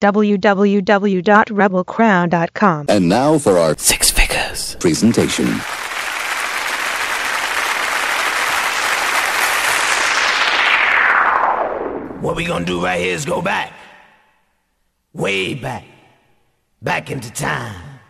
www.rebelcrown.com. And now for our Six figures. presentation. What we gonna do right here is go back. Way back. Back into time.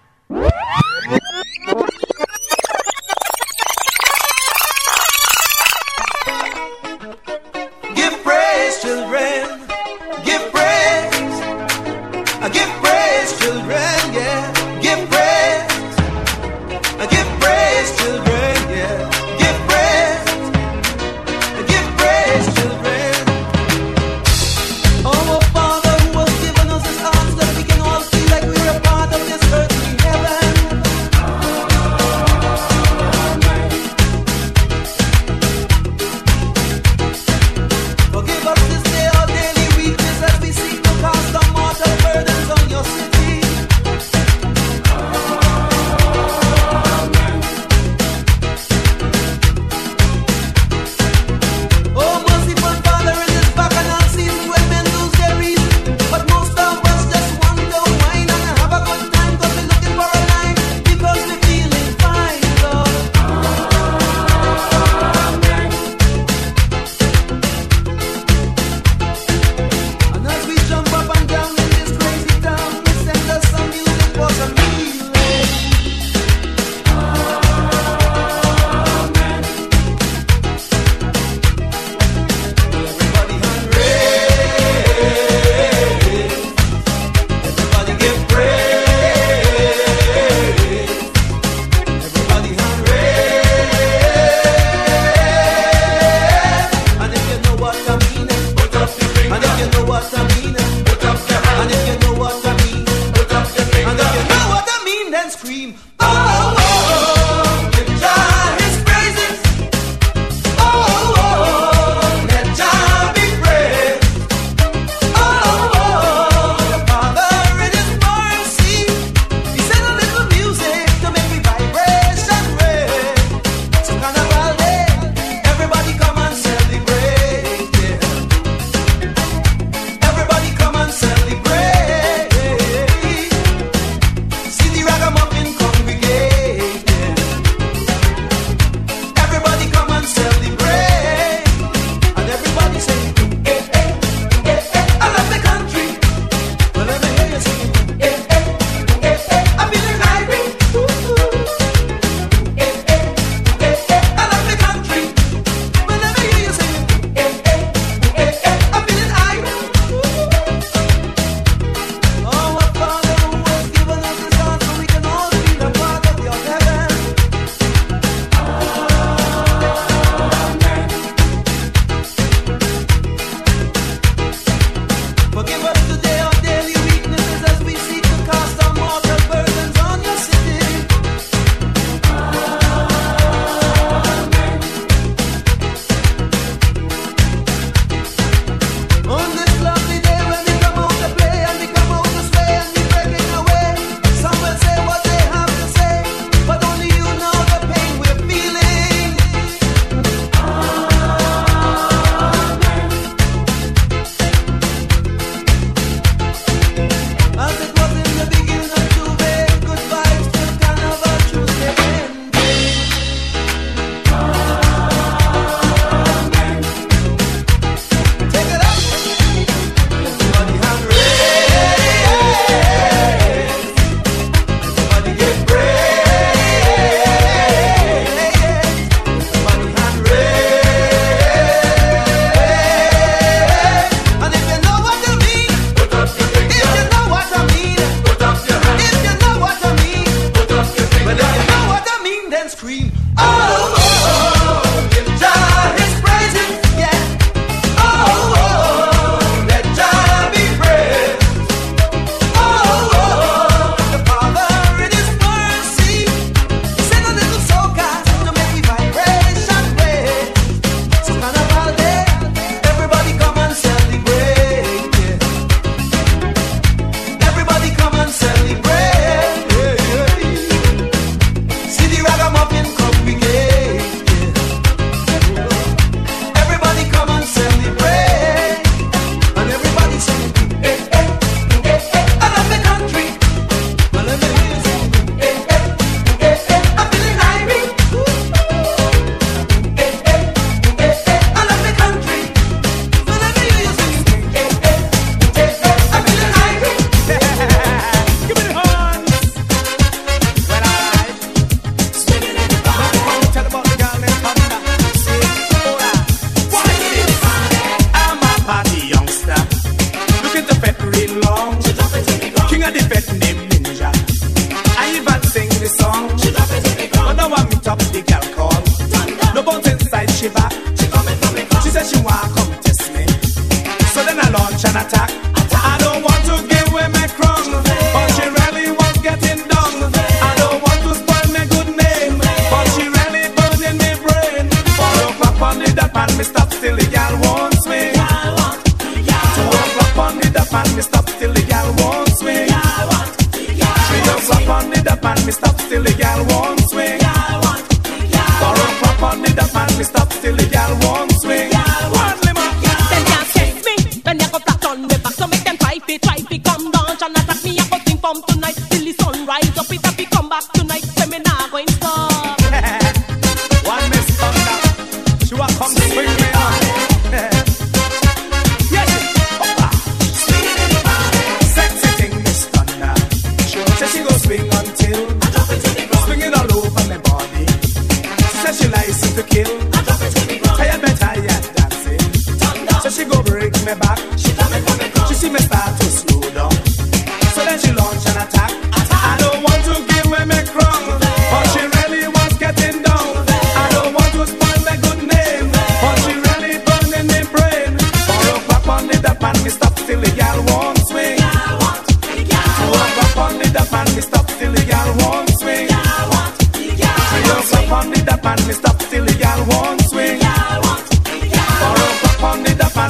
up on the me stop till the gal won't swing.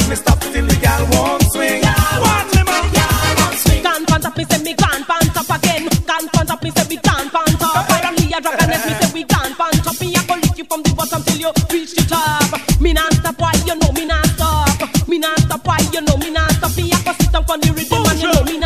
Me stop till the gal won't swing. Me say again. Me say me a me say we. Me a go you from the bottom till you reach the top. Me stop, you know me not stop. Me not stop, why you know me not stop. Me a go sit down on the rhythm and you know me.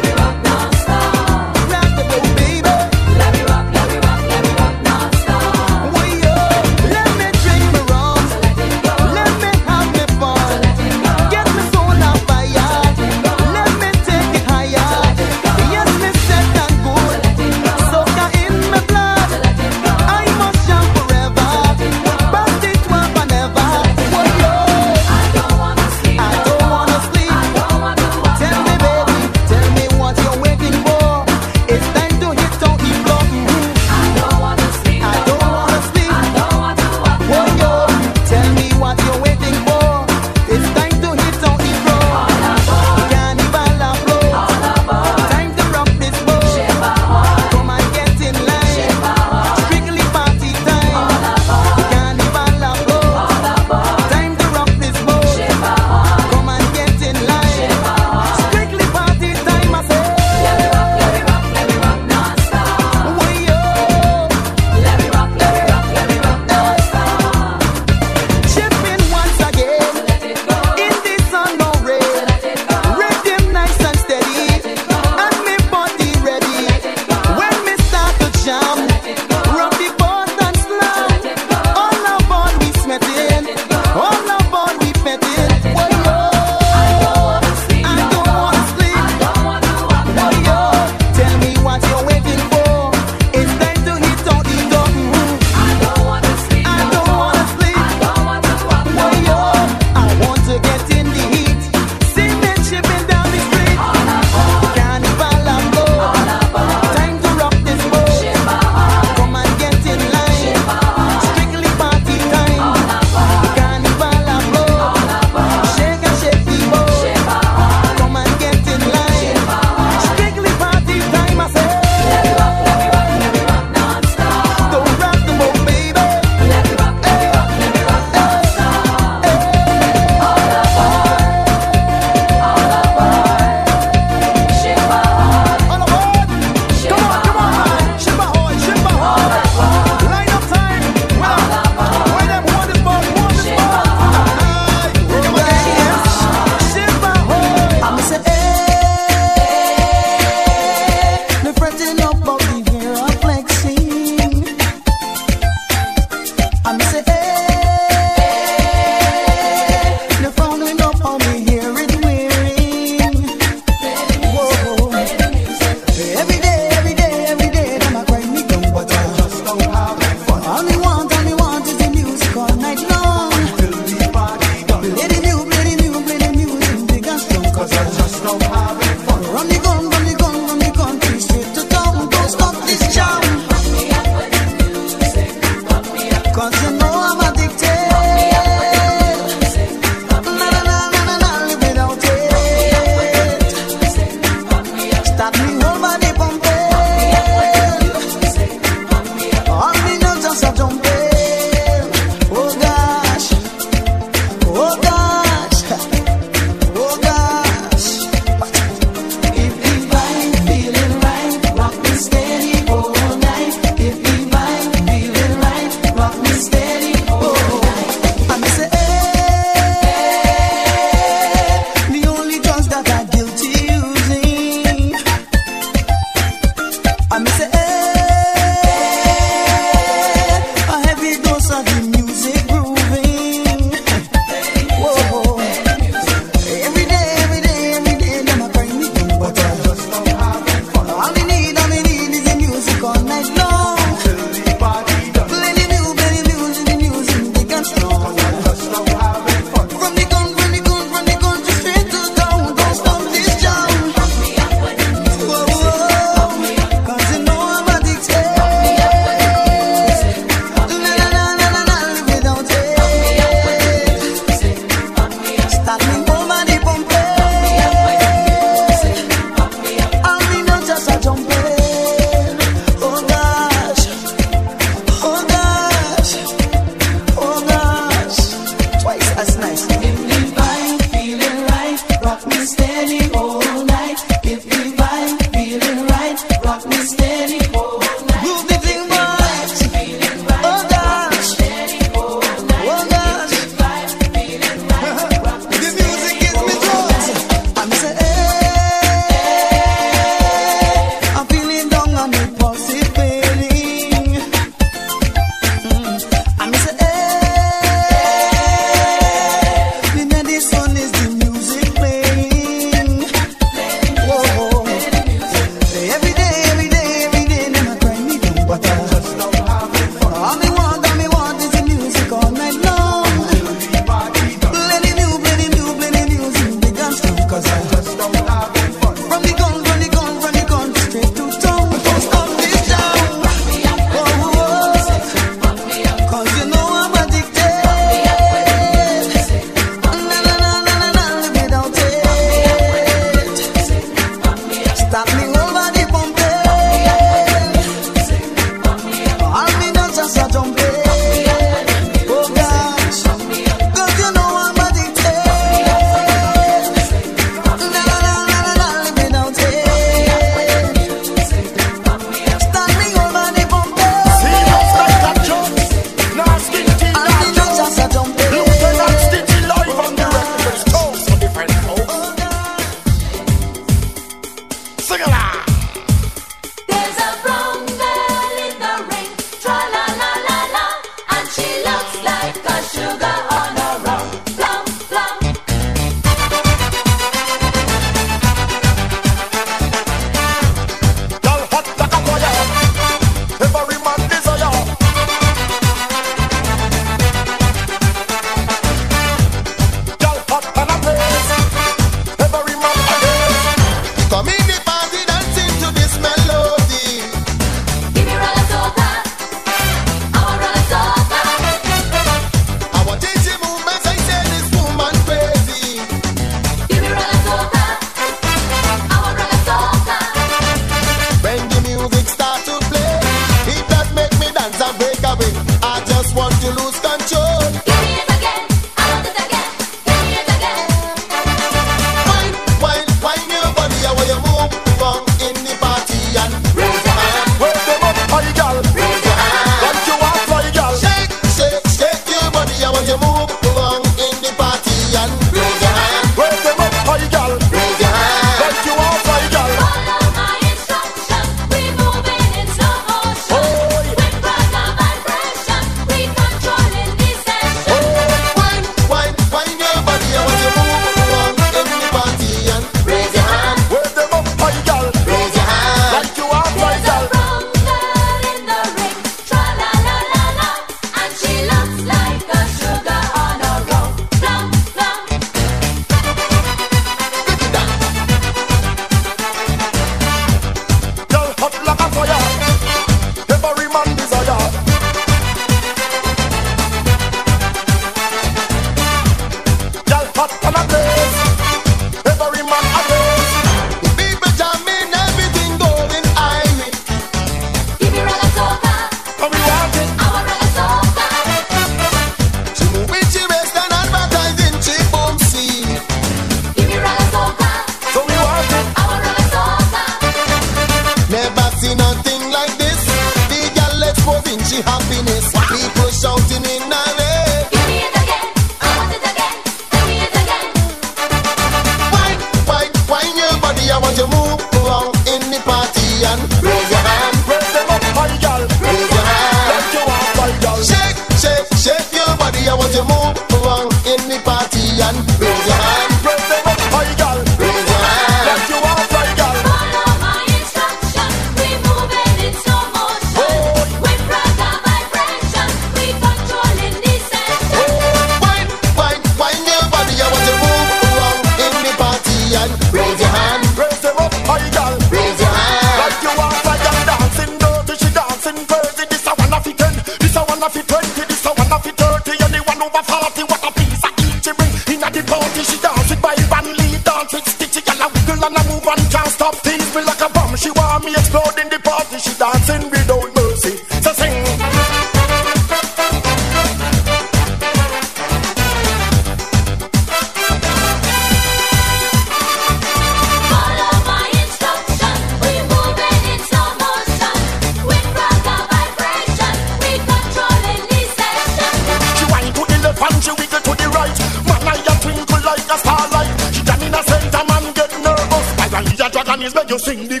You sing the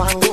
Mango.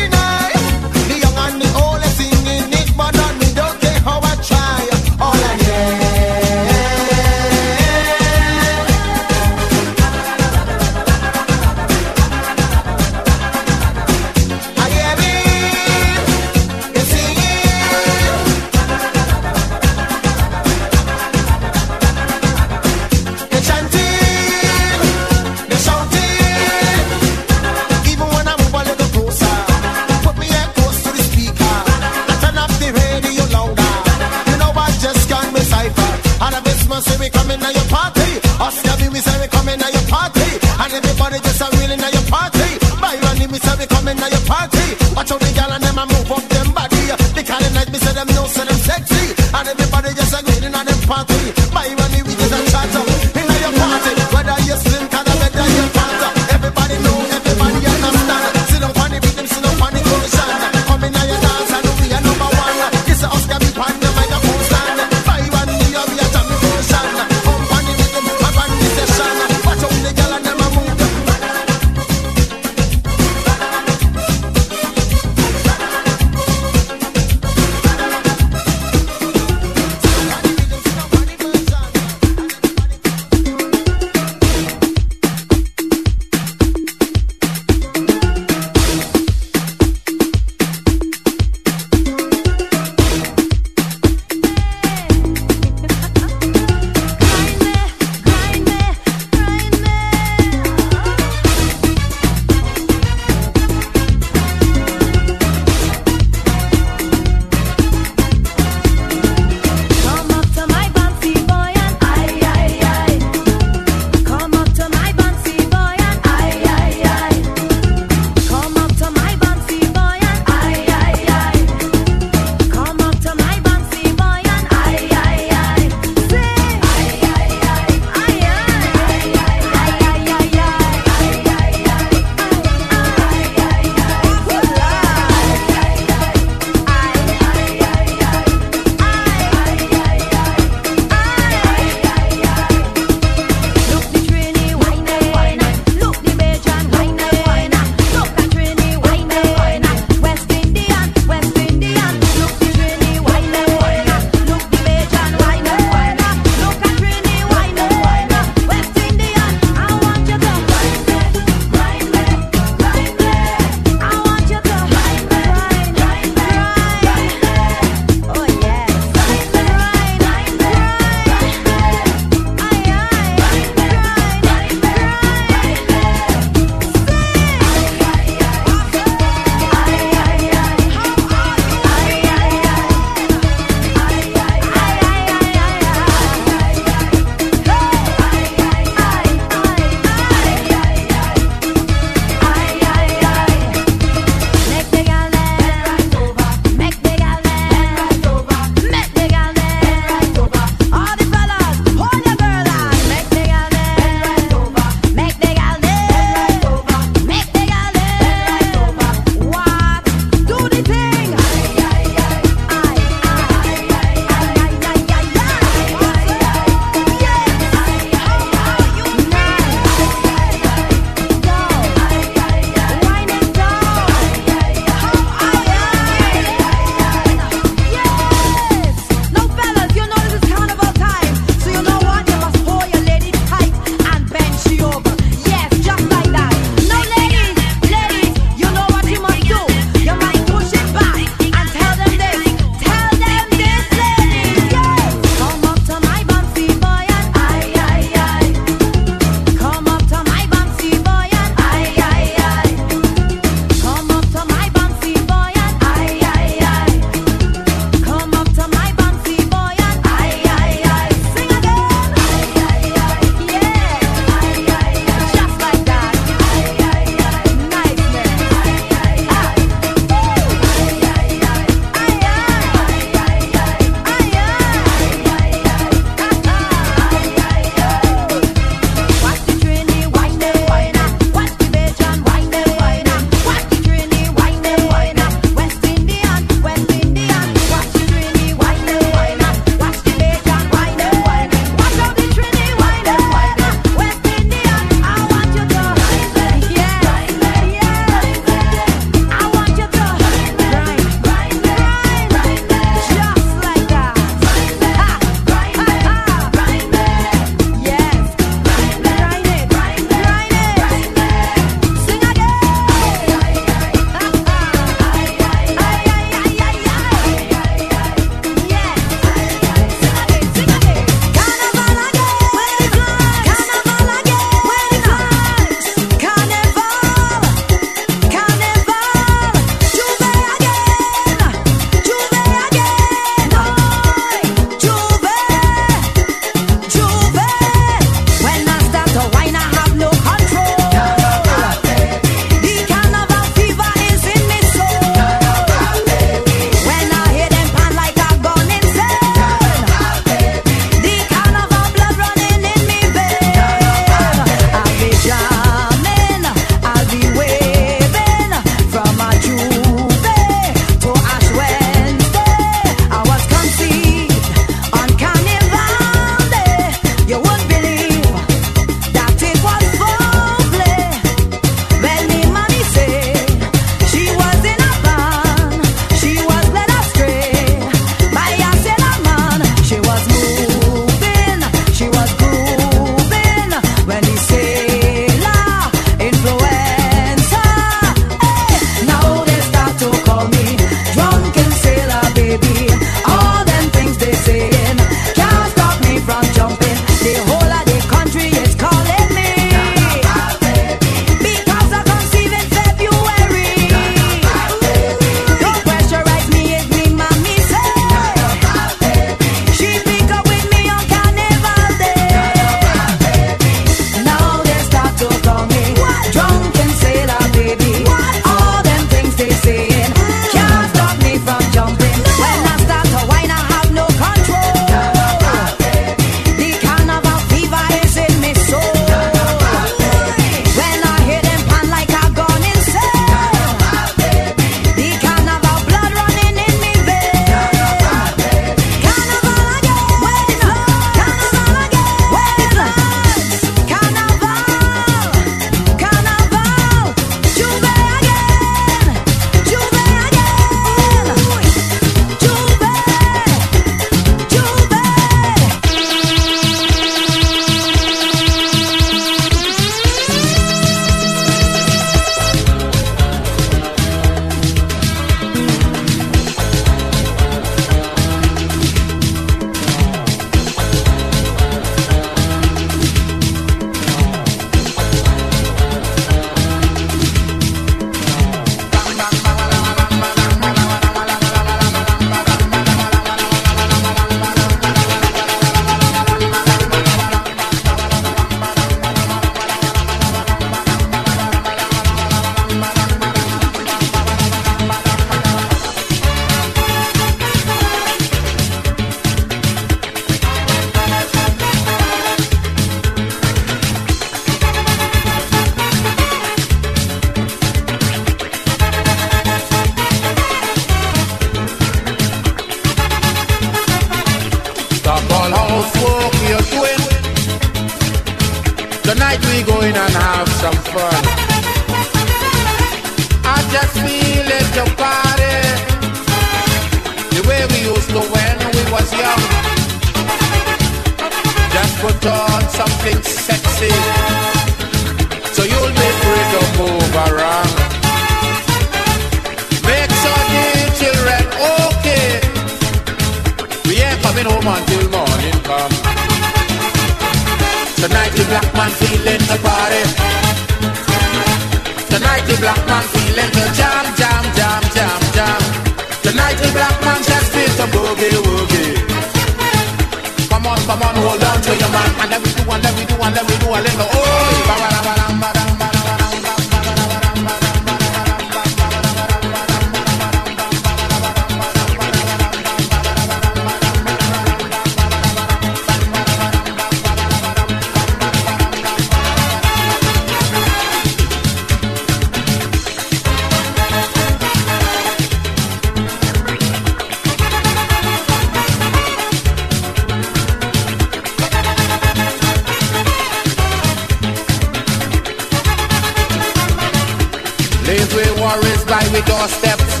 We doorsteps.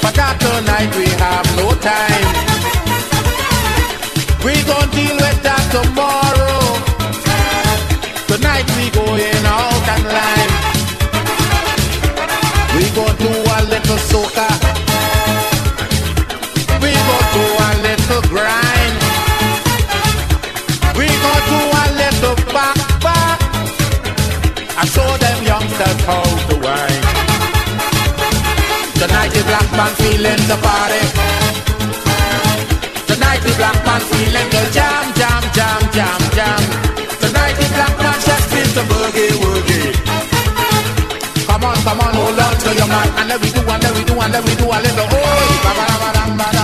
But after night we have no time. We gon' deal with that tomorrow. Tonight we going out and line. We gon' do a little soca. We gon' do a little grind. We gon' do a little back back. I show them youngsters how. Tonight the black man feeling the party. Tonight the black man feeling the jam, jam, jam, jam, jam. Tonight the black man just feels the boogie woogie. Come on, come on, hold on to your man, and then we do, and then we do, and then we do a little. Oh, ba-ba-da-ba-dam, ba-dam, ba-da-ba-dam,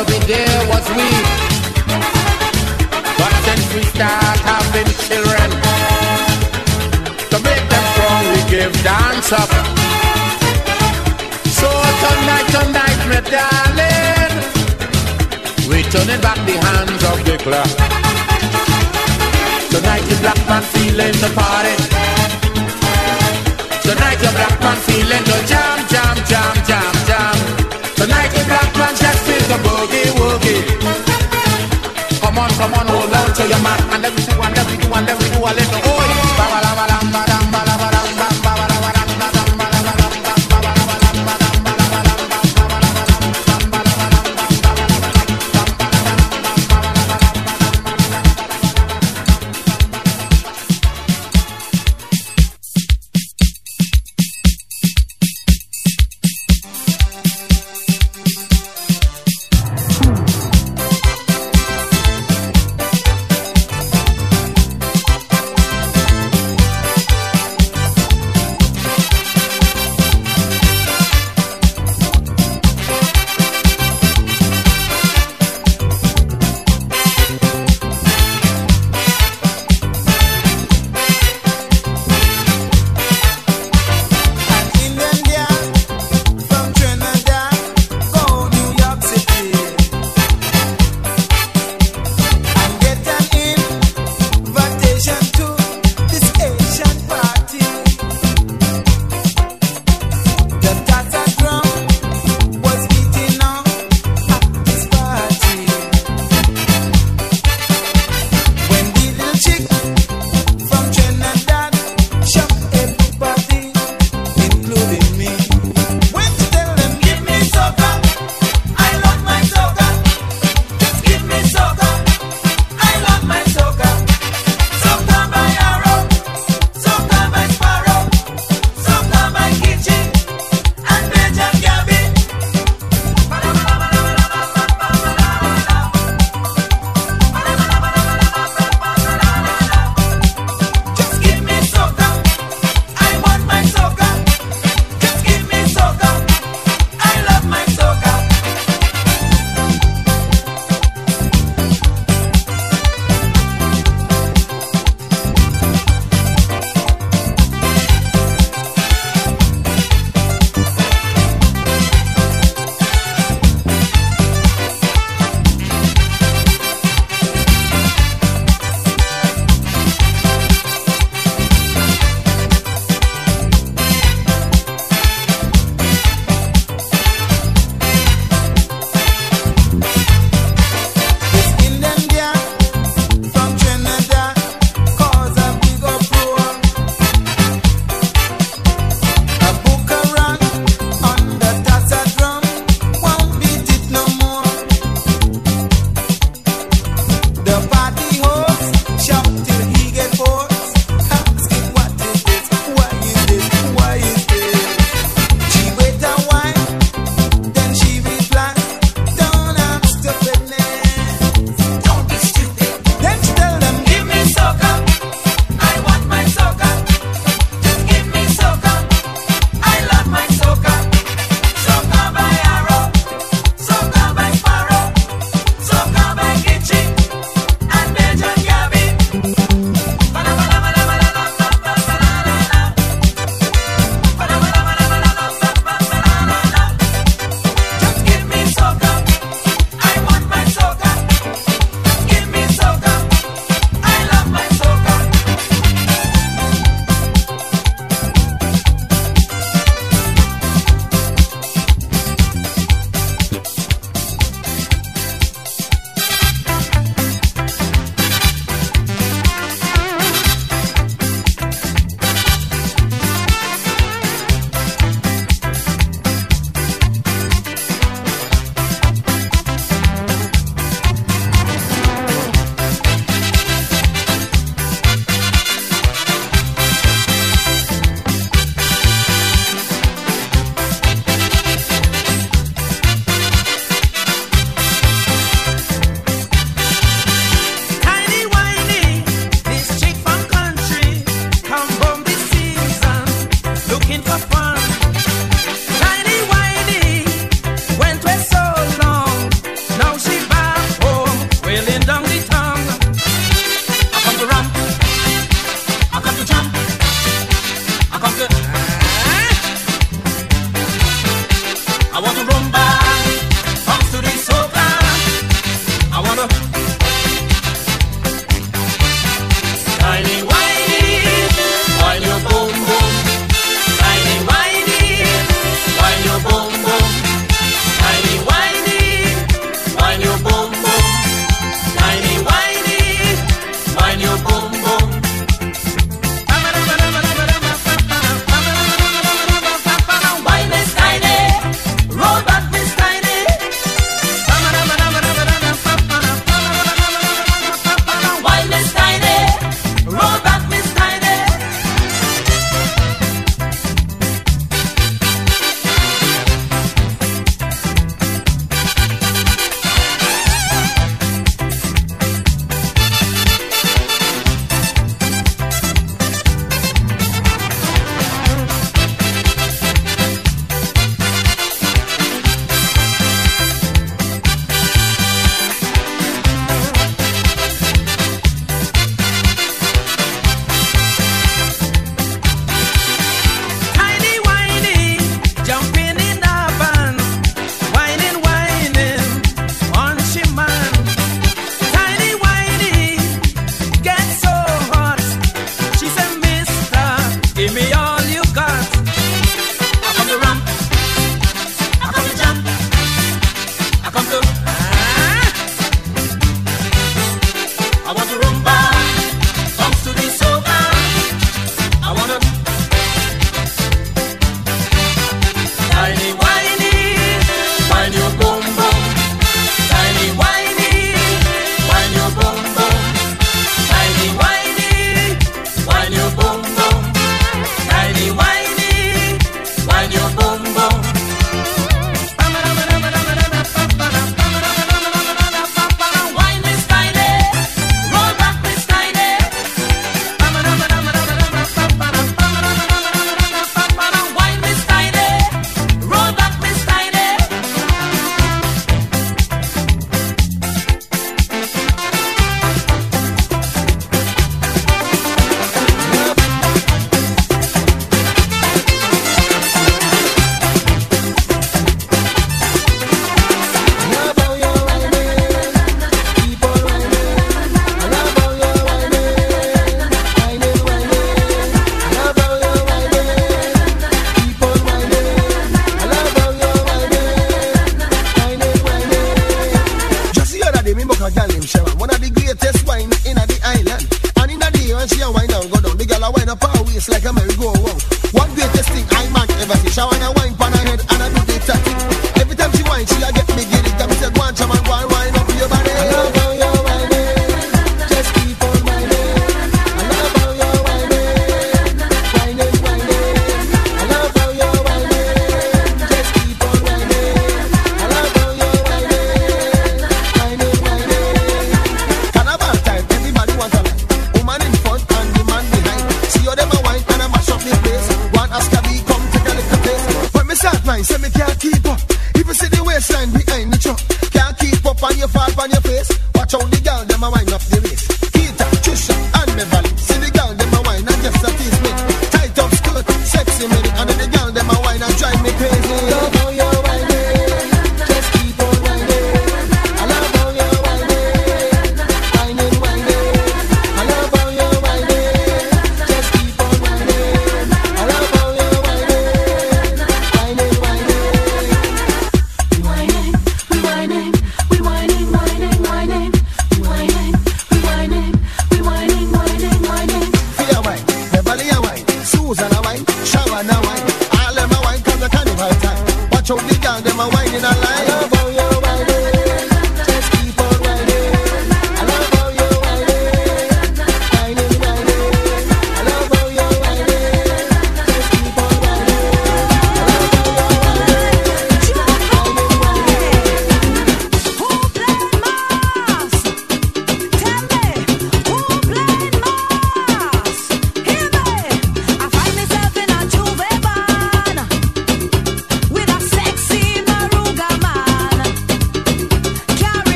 to be there was we. But since we start having children, to make them strong, we give dance up. So tonight, tonight, my darling. We turning back the hands of the clock. Tonight the black man feeling the party. Tonight the black man feeling the jam, jam, jam, jam, do,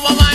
warm